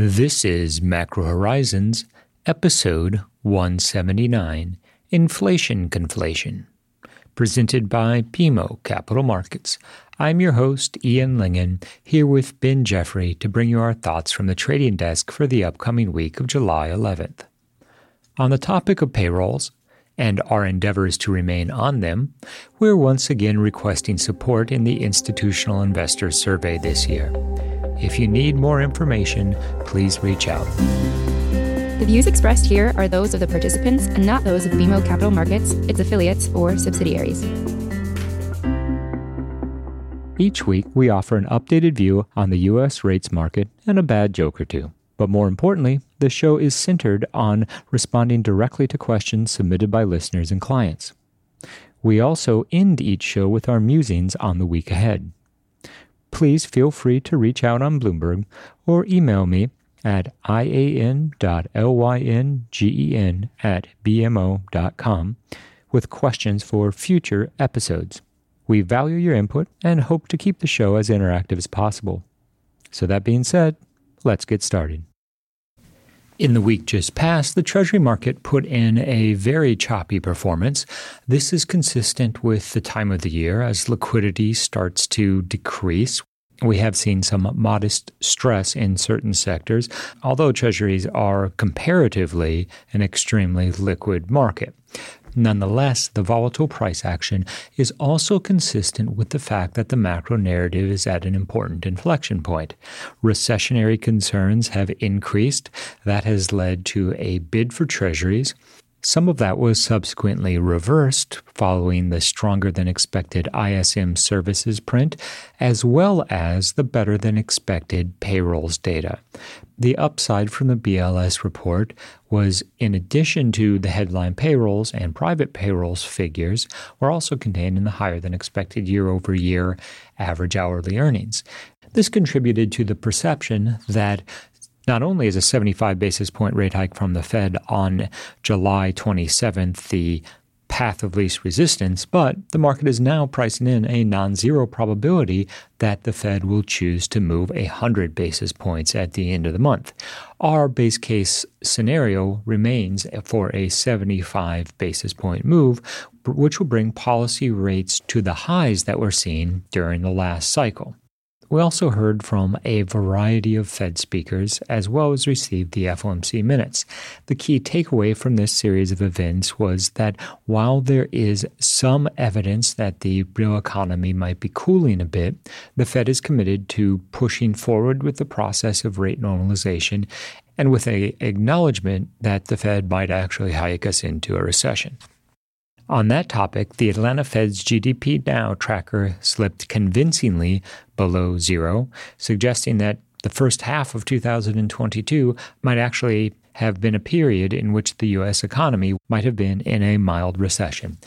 This is Macro Horizons, episode 179 Inflation Conflation, presented by BMO Capital Markets. I'm your host, Ian Lyngen, here with Ben Jeffrey to bring you our thoughts from the trading desk for the upcoming week of July 11th. On the topic of payrolls, and our endeavors to remain on them, we're once again requesting support in the Institutional Investor Survey this year. If you need more information, please reach out. The views expressed here are those of the participants and not those of BMO Capital Markets, its affiliates, or subsidiaries. Each week, we offer an updated view on the U.S. rates market and a bad joke or two. But more importantly, the show is centered on responding directly to questions submitted by listeners and clients. We also end each show with our musings on the week ahead. Please feel free to reach out on Bloomberg or email me at ian.lyngen at bmo.com with questions for future episodes. We value your input and hope to keep the show as interactive as possible. So, that being said, let's get started. In the week just past, the Treasury market put in a very choppy performance. This is consistent with the time of the year as liquidity starts to decrease. We have seen some modest stress in certain sectors, although treasuries are comparatively an extremely liquid market. Nonetheless, the volatile price action is also consistent with the fact that the macro narrative is at an important inflection point. Recessionary concerns have increased. That has led to a bid for treasuries. Some of that was subsequently reversed following the stronger than expected ISM services print, as well as the better than expected payrolls data. The upside from the BLS report was in addition to the headline payrolls and private payrolls figures, were also contained in the higher than expected year over year average hourly earnings. This contributed to the perception that not only is a 75 basis point rate hike from the Fed on July 27th the path of least resistance, but the market is now pricing in a non zero probability that the Fed will choose to move 100 basis points at the end of the month. Our base case scenario remains for a 75 basis point move, which will bring policy rates to the highs that we're seeing during the last cycle. We also heard from a variety of Fed speakers as well as received the FOMC minutes. The key takeaway from this series of events was that while there is some evidence that the real economy might be cooling a bit, the Fed is committed to pushing forward with the process of rate normalization and with a acknowledgement that the Fed might actually hike us into a recession. On that topic, the Atlanta Fed's GDP Now tracker slipped convincingly below zero, suggesting that the first half of 2022 might actually have been a period in which the U.S. economy might have been in a mild recession.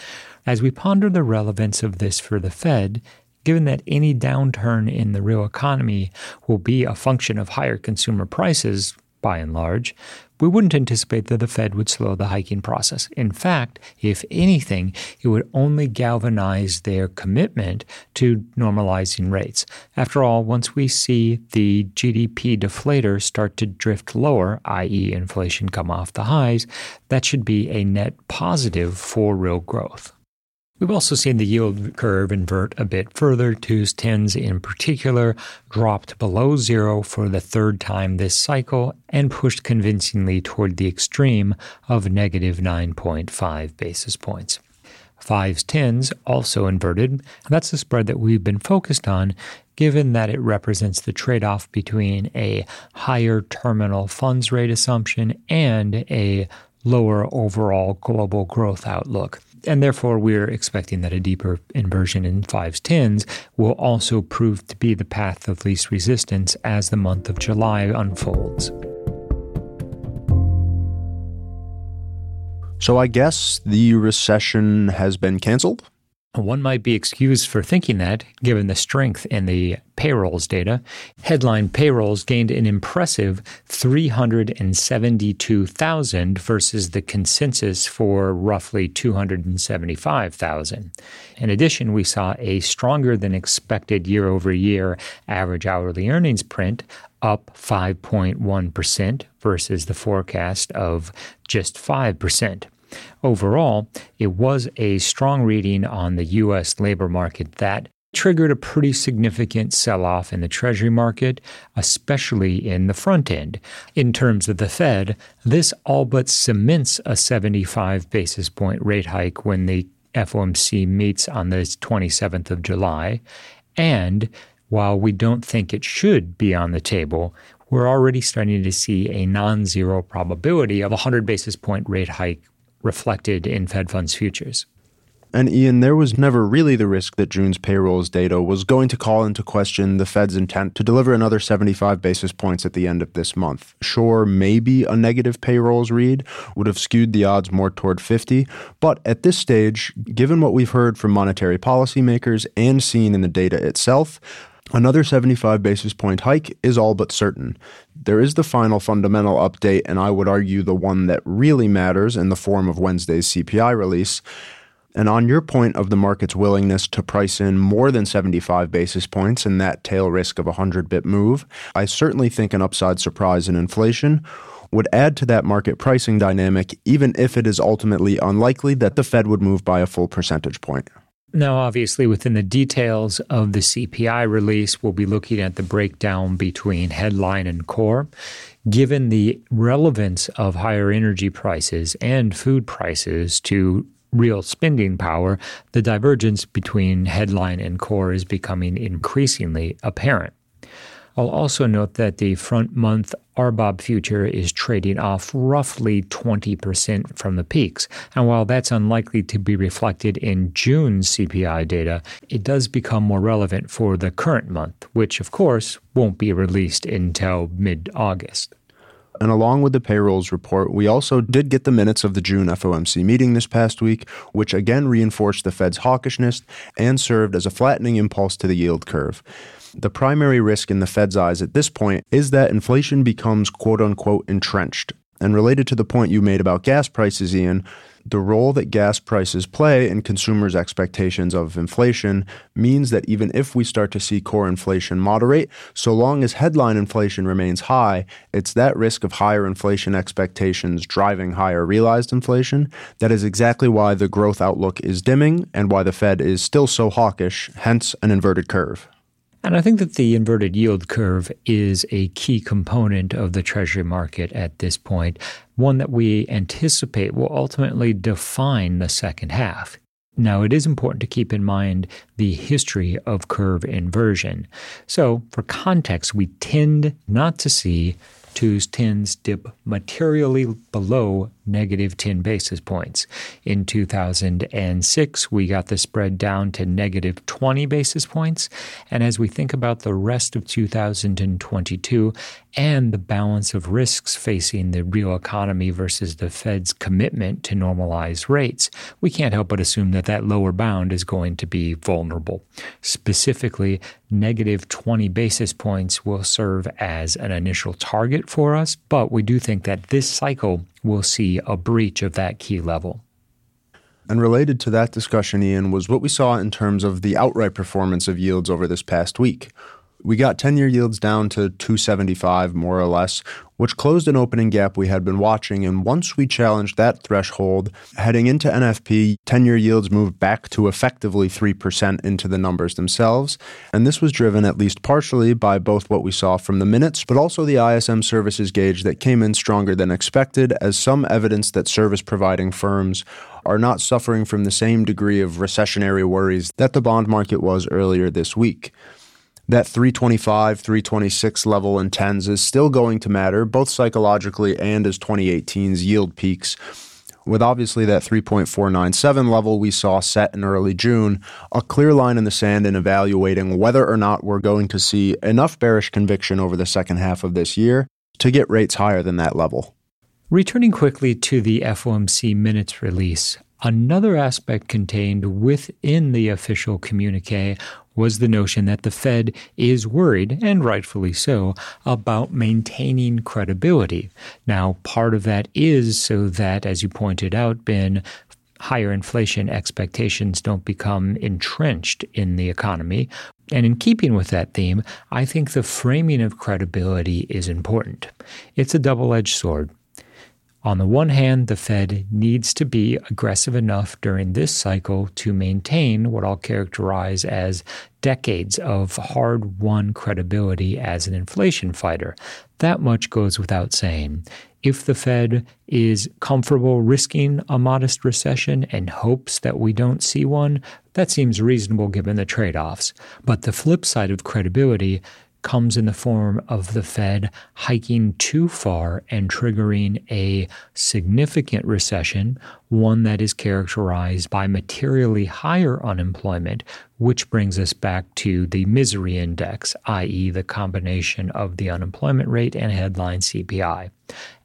As we ponder the relevance of this for the Fed, given that any downturn in the real economy will be a function of higher consumer prices, by and large, we wouldn't anticipate that the Fed would slow the hiking process. In fact, if anything, it would only galvanize their commitment to normalizing rates. After all, once we see the GDP deflator start to drift lower, i.e., inflation come off the highs, that should be a net positive for real growth. We've also seen the yield curve invert a bit further. Twos, tens in particular dropped below zero for the third time this cycle and pushed convincingly toward the extreme of negative 9.5 basis points. Fives, tens also inverted. That's the spread that we've been focused on, given that it represents the trade off between a higher terminal funds rate assumption and a lower overall global growth outlook and therefore we're expecting that a deeper inversion in fives tens will also prove to be the path of least resistance as the month of July unfolds. So I guess the recession has been canceled? One might be excused for thinking that, given the strength in the payrolls data. Headline payrolls gained an impressive 372,000 versus the consensus for roughly 275,000. In addition, we saw a stronger than expected year over year average hourly earnings print up 5.1% versus the forecast of just 5%. Overall, it was a strong reading on the U.S. labor market that triggered a pretty significant sell off in the Treasury market, especially in the front end. In terms of the Fed, this all but cements a 75 basis point rate hike when the FOMC meets on the 27th of July. And while we don't think it should be on the table, we're already starting to see a non zero probability of a 100 basis point rate hike reflected in Fed funds futures. And Ian, there was never really the risk that June's payrolls data was going to call into question the Fed's intent to deliver another 75 basis points at the end of this month. Sure, maybe a negative payrolls read would have skewed the odds more toward 50, but at this stage, given what we've heard from monetary policymakers and seen in the data itself, Another 75 basis point hike is all but certain. There is the final fundamental update, and I would argue the one that really matters in the form of Wednesday's CPI release. And on your point of the market's willingness to price in more than 75 basis points and that tail risk of a 100 bit move, I certainly think an upside surprise in inflation would add to that market pricing dynamic, even if it is ultimately unlikely that the Fed would move by a full percentage point. Now, obviously, within the details of the CPI release, we'll be looking at the breakdown between headline and core. Given the relevance of higher energy prices and food prices to real spending power, the divergence between headline and core is becoming increasingly apparent. I'll also note that the front month RBOB future is trading off roughly 20% from the peaks. And while that's unlikely to be reflected in June's CPI data, it does become more relevant for the current month, which of course won't be released until mid August. And along with the payrolls report, we also did get the minutes of the June FOMC meeting this past week, which again reinforced the Fed's hawkishness and served as a flattening impulse to the yield curve. The primary risk in the Fed's eyes at this point is that inflation becomes quote unquote entrenched. And related to the point you made about gas prices, Ian, the role that gas prices play in consumers' expectations of inflation means that even if we start to see core inflation moderate, so long as headline inflation remains high, it's that risk of higher inflation expectations driving higher realized inflation. That is exactly why the growth outlook is dimming and why the Fed is still so hawkish, hence an inverted curve. And I think that the inverted yield curve is a key component of the Treasury market at this point, one that we anticipate will ultimately define the second half. Now, it is important to keep in mind the history of curve inversion. So, for context, we tend not to see twos, tens dip materially below negative 10 basis points. In 2006, we got the spread down to negative 20 basis points. And as we think about the rest of 2022 and the balance of risks facing the real economy versus the Fed's commitment to normalize rates, we can't help but assume that that lower bound is going to be vulnerable. Specifically, negative 20 basis points will serve as an initial target for us, but we do think that this cycle will see a breach of that key level. And related to that discussion, Ian, was what we saw in terms of the outright performance of yields over this past week. We got 10 year yields down to 275 more or less, which closed an opening gap we had been watching. And once we challenged that threshold, heading into NFP, 10 year yields moved back to effectively 3% into the numbers themselves. And this was driven at least partially by both what we saw from the minutes, but also the ISM services gauge that came in stronger than expected as some evidence that service providing firms are not suffering from the same degree of recessionary worries that the bond market was earlier this week that 325, 326 level in tens is still going to matter, both psychologically and as 2018's yield peaks. With obviously that 3.497 level we saw set in early June, a clear line in the sand in evaluating whether or not we're going to see enough bearish conviction over the second half of this year to get rates higher than that level. Returning quickly to the FOMC minutes release, Another aspect contained within the official communique was the notion that the Fed is worried, and rightfully so, about maintaining credibility. Now, part of that is so that, as you pointed out, Ben, higher inflation expectations don't become entrenched in the economy. And in keeping with that theme, I think the framing of credibility is important. It's a double edged sword. On the one hand, the Fed needs to be aggressive enough during this cycle to maintain what I'll characterize as decades of hard won credibility as an inflation fighter. That much goes without saying. If the Fed is comfortable risking a modest recession and hopes that we don't see one, that seems reasonable given the trade offs. But the flip side of credibility comes in the form of the Fed hiking too far and triggering a significant recession, one that is characterized by materially higher unemployment, which brings us back to the misery index, i.e., the combination of the unemployment rate and headline CPI.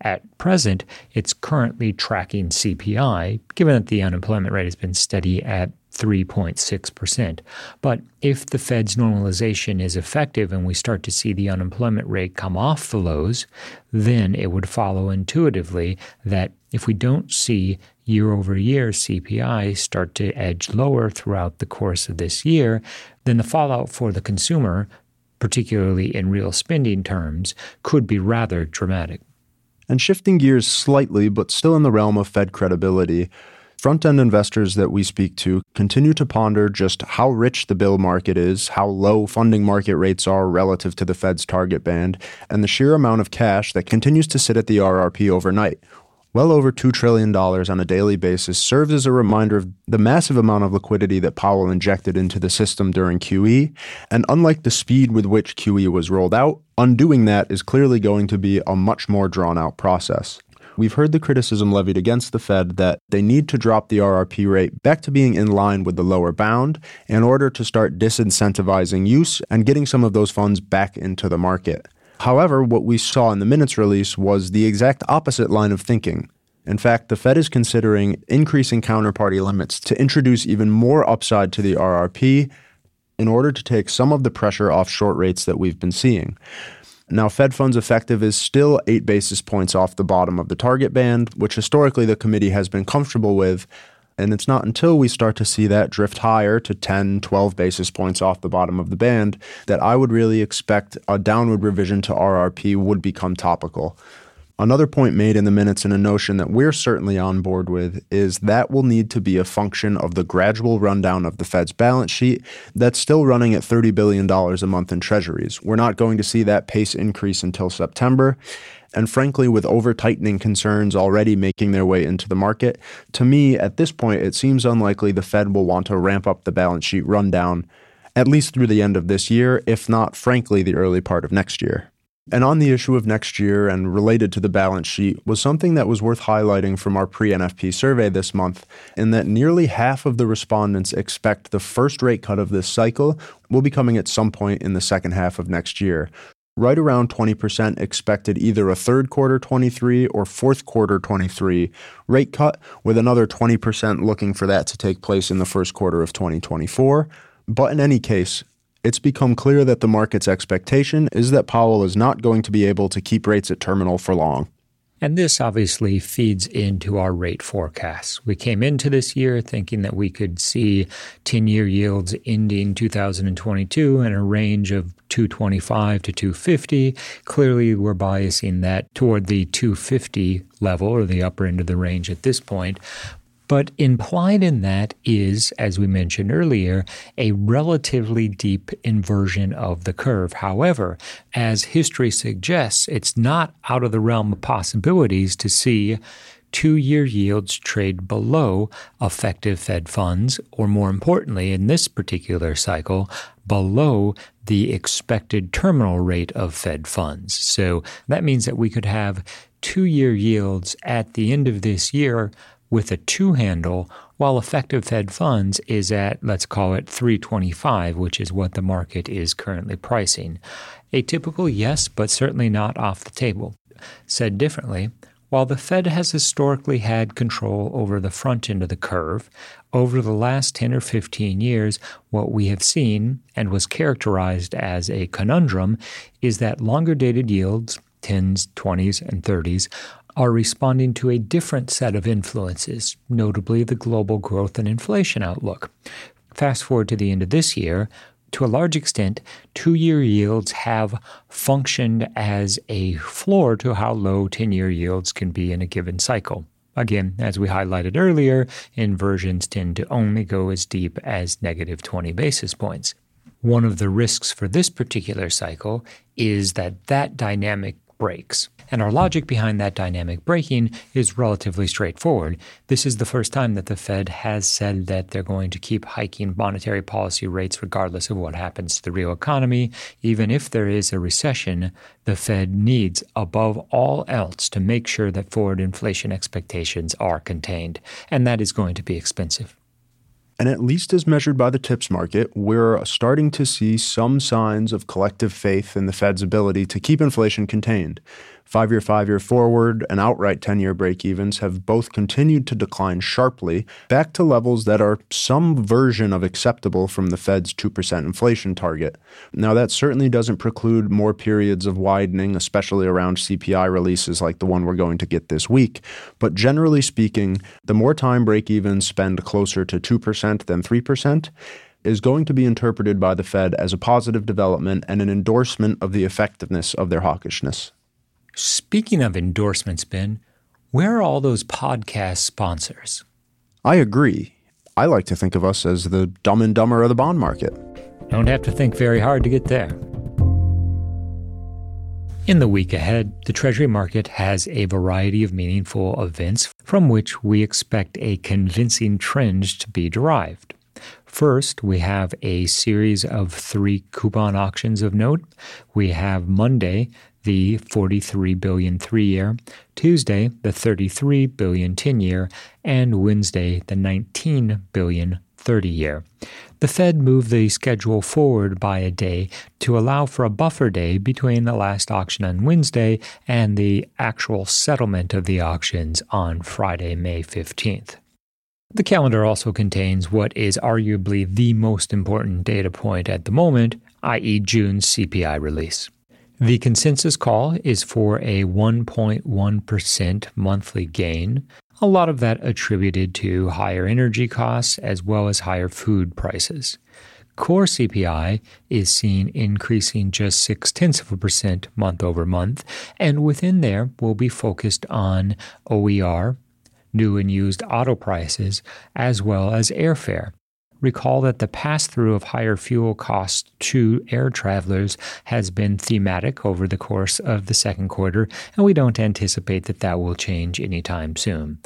At present, it's currently tracking CPI, given that the unemployment rate has been steady at 3.6%. But if the Fed's normalization is effective and we start to see the unemployment rate come off the lows, then it would follow intuitively that if we don't see year over year CPI start to edge lower throughout the course of this year, then the fallout for the consumer, particularly in real spending terms, could be rather dramatic. And shifting gears slightly, but still in the realm of Fed credibility, Front end investors that we speak to continue to ponder just how rich the bill market is, how low funding market rates are relative to the Fed's target band, and the sheer amount of cash that continues to sit at the RRP overnight. Well over $2 trillion on a daily basis serves as a reminder of the massive amount of liquidity that Powell injected into the system during QE. And unlike the speed with which QE was rolled out, undoing that is clearly going to be a much more drawn out process. We've heard the criticism levied against the Fed that they need to drop the RRP rate back to being in line with the lower bound in order to start disincentivizing use and getting some of those funds back into the market. However, what we saw in the minutes release was the exact opposite line of thinking. In fact, the Fed is considering increasing counterparty limits to introduce even more upside to the RRP in order to take some of the pressure off short rates that we've been seeing. Now, Fed funds effective is still eight basis points off the bottom of the target band, which historically the committee has been comfortable with. And it's not until we start to see that drift higher to 10, 12 basis points off the bottom of the band that I would really expect a downward revision to RRP would become topical. Another point made in the minutes and a notion that we're certainly on board with is that will need to be a function of the gradual rundown of the Fed's balance sheet that's still running at $30 billion a month in treasuries. We're not going to see that pace increase until September. And frankly, with over tightening concerns already making their way into the market, to me, at this point, it seems unlikely the Fed will want to ramp up the balance sheet rundown, at least through the end of this year, if not, frankly, the early part of next year. And on the issue of next year and related to the balance sheet was something that was worth highlighting from our pre NFP survey this month, in that nearly half of the respondents expect the first rate cut of this cycle will be coming at some point in the second half of next year. Right around 20% expected either a third quarter 23 or fourth quarter 23 rate cut, with another 20% looking for that to take place in the first quarter of 2024. But in any case, it's become clear that the market's expectation is that Powell is not going to be able to keep rates at terminal for long. And this obviously feeds into our rate forecasts. We came into this year thinking that we could see 10 year yields ending 2022 in a range of 225 to 250. Clearly, we're biasing that toward the 250 level or the upper end of the range at this point. But implied in that is, as we mentioned earlier, a relatively deep inversion of the curve. However, as history suggests, it's not out of the realm of possibilities to see two year yields trade below effective Fed funds, or more importantly, in this particular cycle, below the expected terminal rate of Fed funds. So that means that we could have two year yields at the end of this year with a two handle, while effective Fed funds is at, let's call it 325, which is what the market is currently pricing. Atypical, yes, but certainly not off the table. Said differently, while the Fed has historically had control over the front end of the curve, over the last 10 or 15 years, what we have seen and was characterized as a conundrum is that longer dated yields, 10s, 20s, and 30s, are responding to a different set of influences, notably the global growth and inflation outlook. Fast forward to the end of this year, to a large extent, two year yields have functioned as a floor to how low 10 year yields can be in a given cycle. Again, as we highlighted earlier, inversions tend to only go as deep as negative 20 basis points. One of the risks for this particular cycle is that that dynamic breaks. And our logic behind that dynamic breaking is relatively straightforward. This is the first time that the Fed has said that they're going to keep hiking monetary policy rates regardless of what happens to the real economy. Even if there is a recession, the Fed needs, above all else, to make sure that forward inflation expectations are contained. And that is going to be expensive. And at least as measured by the TIPS market, we're starting to see some signs of collective faith in the Fed's ability to keep inflation contained. Five year, five year forward, and outright 10 year break evens have both continued to decline sharply back to levels that are some version of acceptable from the Fed's 2% inflation target. Now, that certainly doesn't preclude more periods of widening, especially around CPI releases like the one we're going to get this week. But generally speaking, the more time break evens spend closer to 2% than 3%, is going to be interpreted by the Fed as a positive development and an endorsement of the effectiveness of their hawkishness. Speaking of endorsements, Ben, where are all those podcast sponsors? I agree. I like to think of us as the dumb and dumber of the bond market. Don't have to think very hard to get there. In the week ahead, the Treasury market has a variety of meaningful events from which we expect a convincing trend to be derived. First, we have a series of three coupon auctions of note. We have Monday, the 43 billion three year, Tuesday, the 33 billion 10 year, and Wednesday, the 19 billion 30 year. The Fed moved the schedule forward by a day to allow for a buffer day between the last auction on Wednesday and the actual settlement of the auctions on Friday, May 15th. The calendar also contains what is arguably the most important data point at the moment, i.e., June's CPI release. The consensus call is for a 1.1% monthly gain, a lot of that attributed to higher energy costs as well as higher food prices. Core CPI is seen increasing just six tenths of a percent month over month, and within there we'll be focused on OER, new and used auto prices, as well as airfare. Recall that the pass through of higher fuel costs to air travelers has been thematic over the course of the second quarter, and we don't anticipate that that will change anytime soon.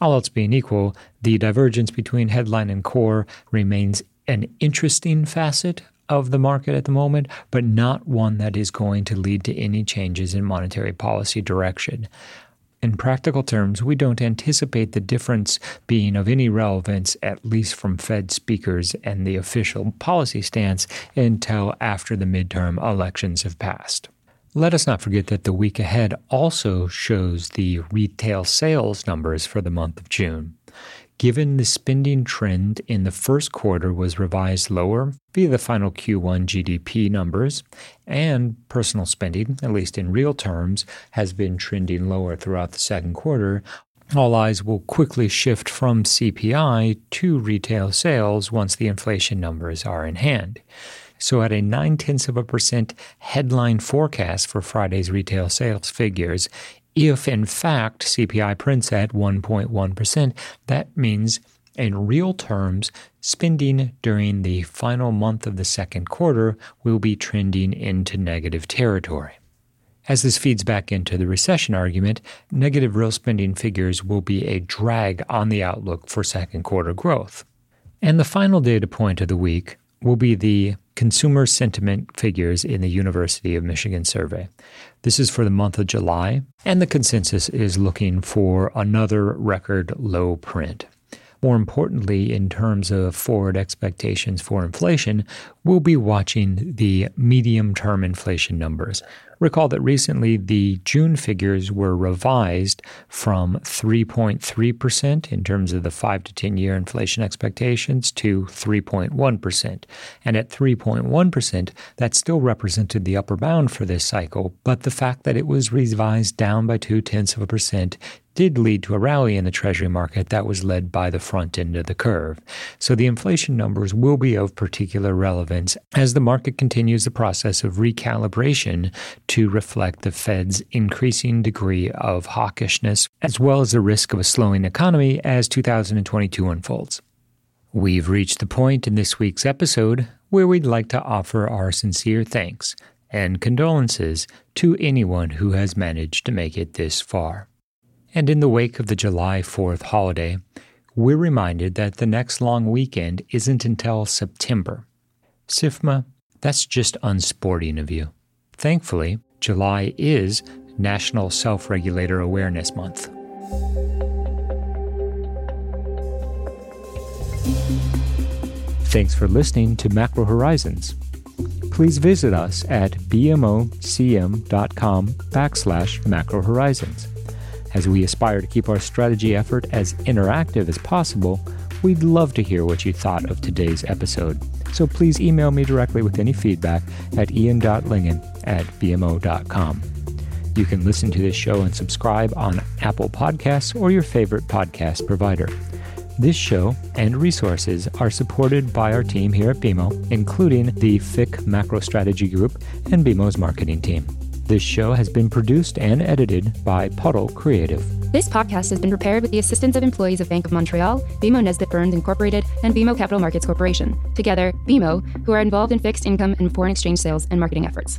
All else being equal, the divergence between headline and core remains an interesting facet of the market at the moment, but not one that is going to lead to any changes in monetary policy direction. In practical terms, we don't anticipate the difference being of any relevance, at least from Fed speakers and the official policy stance, until after the midterm elections have passed. Let us not forget that the week ahead also shows the retail sales numbers for the month of June given the spending trend in the first quarter was revised lower via the final Q1 GDP numbers, and personal spending, at least in real terms, has been trending lower throughout the second quarter, all eyes will quickly shift from CPI to retail sales once the inflation numbers are in hand. So, at a nine tenths of a percent headline forecast for Friday's retail sales figures, if in fact CPI prints at 1.1%, that means in real terms, spending during the final month of the second quarter will be trending into negative territory. As this feeds back into the recession argument, negative real spending figures will be a drag on the outlook for second quarter growth. And the final data point of the week will be the consumer sentiment figures in the University of Michigan survey. This is for the month of July, and the consensus is looking for another record low print. More importantly, in terms of forward expectations for inflation, we'll be watching the medium term inflation numbers. Recall that recently the June figures were revised from 3.3% in terms of the 5 to 10 year inflation expectations to 3.1%. And at 3.1%, that still represented the upper bound for this cycle, but the fact that it was revised down by two tenths of a percent did lead to a rally in the Treasury market that was led by the front end of the curve. So the inflation numbers will be of particular relevance as the market continues the process of recalibration to reflect the Fed's increasing degree of hawkishness, as well as the risk of a slowing economy as 2022 unfolds. We've reached the point in this week's episode where we'd like to offer our sincere thanks and condolences to anyone who has managed to make it this far. And in the wake of the July 4th holiday, we're reminded that the next long weekend isn't until September. SIFMA, that's just unsporting of you. Thankfully, July is National Self Regulator Awareness Month. Thanks for listening to Macro Horizons. Please visit us at bmocm.com backslash macro horizons. As we aspire to keep our strategy effort as interactive as possible, we'd love to hear what you thought of today's episode. So please email me directly with any feedback at ian.lyngen at bmo.com. You can listen to this show and subscribe on Apple Podcasts or your favorite podcast provider. This show and resources are supported by our team here at BMO, including the FIC Macro Strategy Group and BMO's marketing team. This show has been produced and edited by Puddle Creative. This podcast has been prepared with the assistance of employees of Bank of Montreal, BMO Nesbitt Burns Incorporated, and BMO Capital Markets Corporation. Together, BMO, who are involved in fixed income and foreign exchange sales and marketing efforts.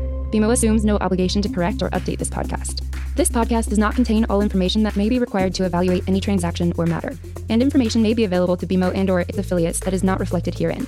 BMO assumes no obligation to correct or update this podcast. This podcast does not contain all information that may be required to evaluate any transaction or matter, and information may be available to BMO and or its affiliates that is not reflected herein.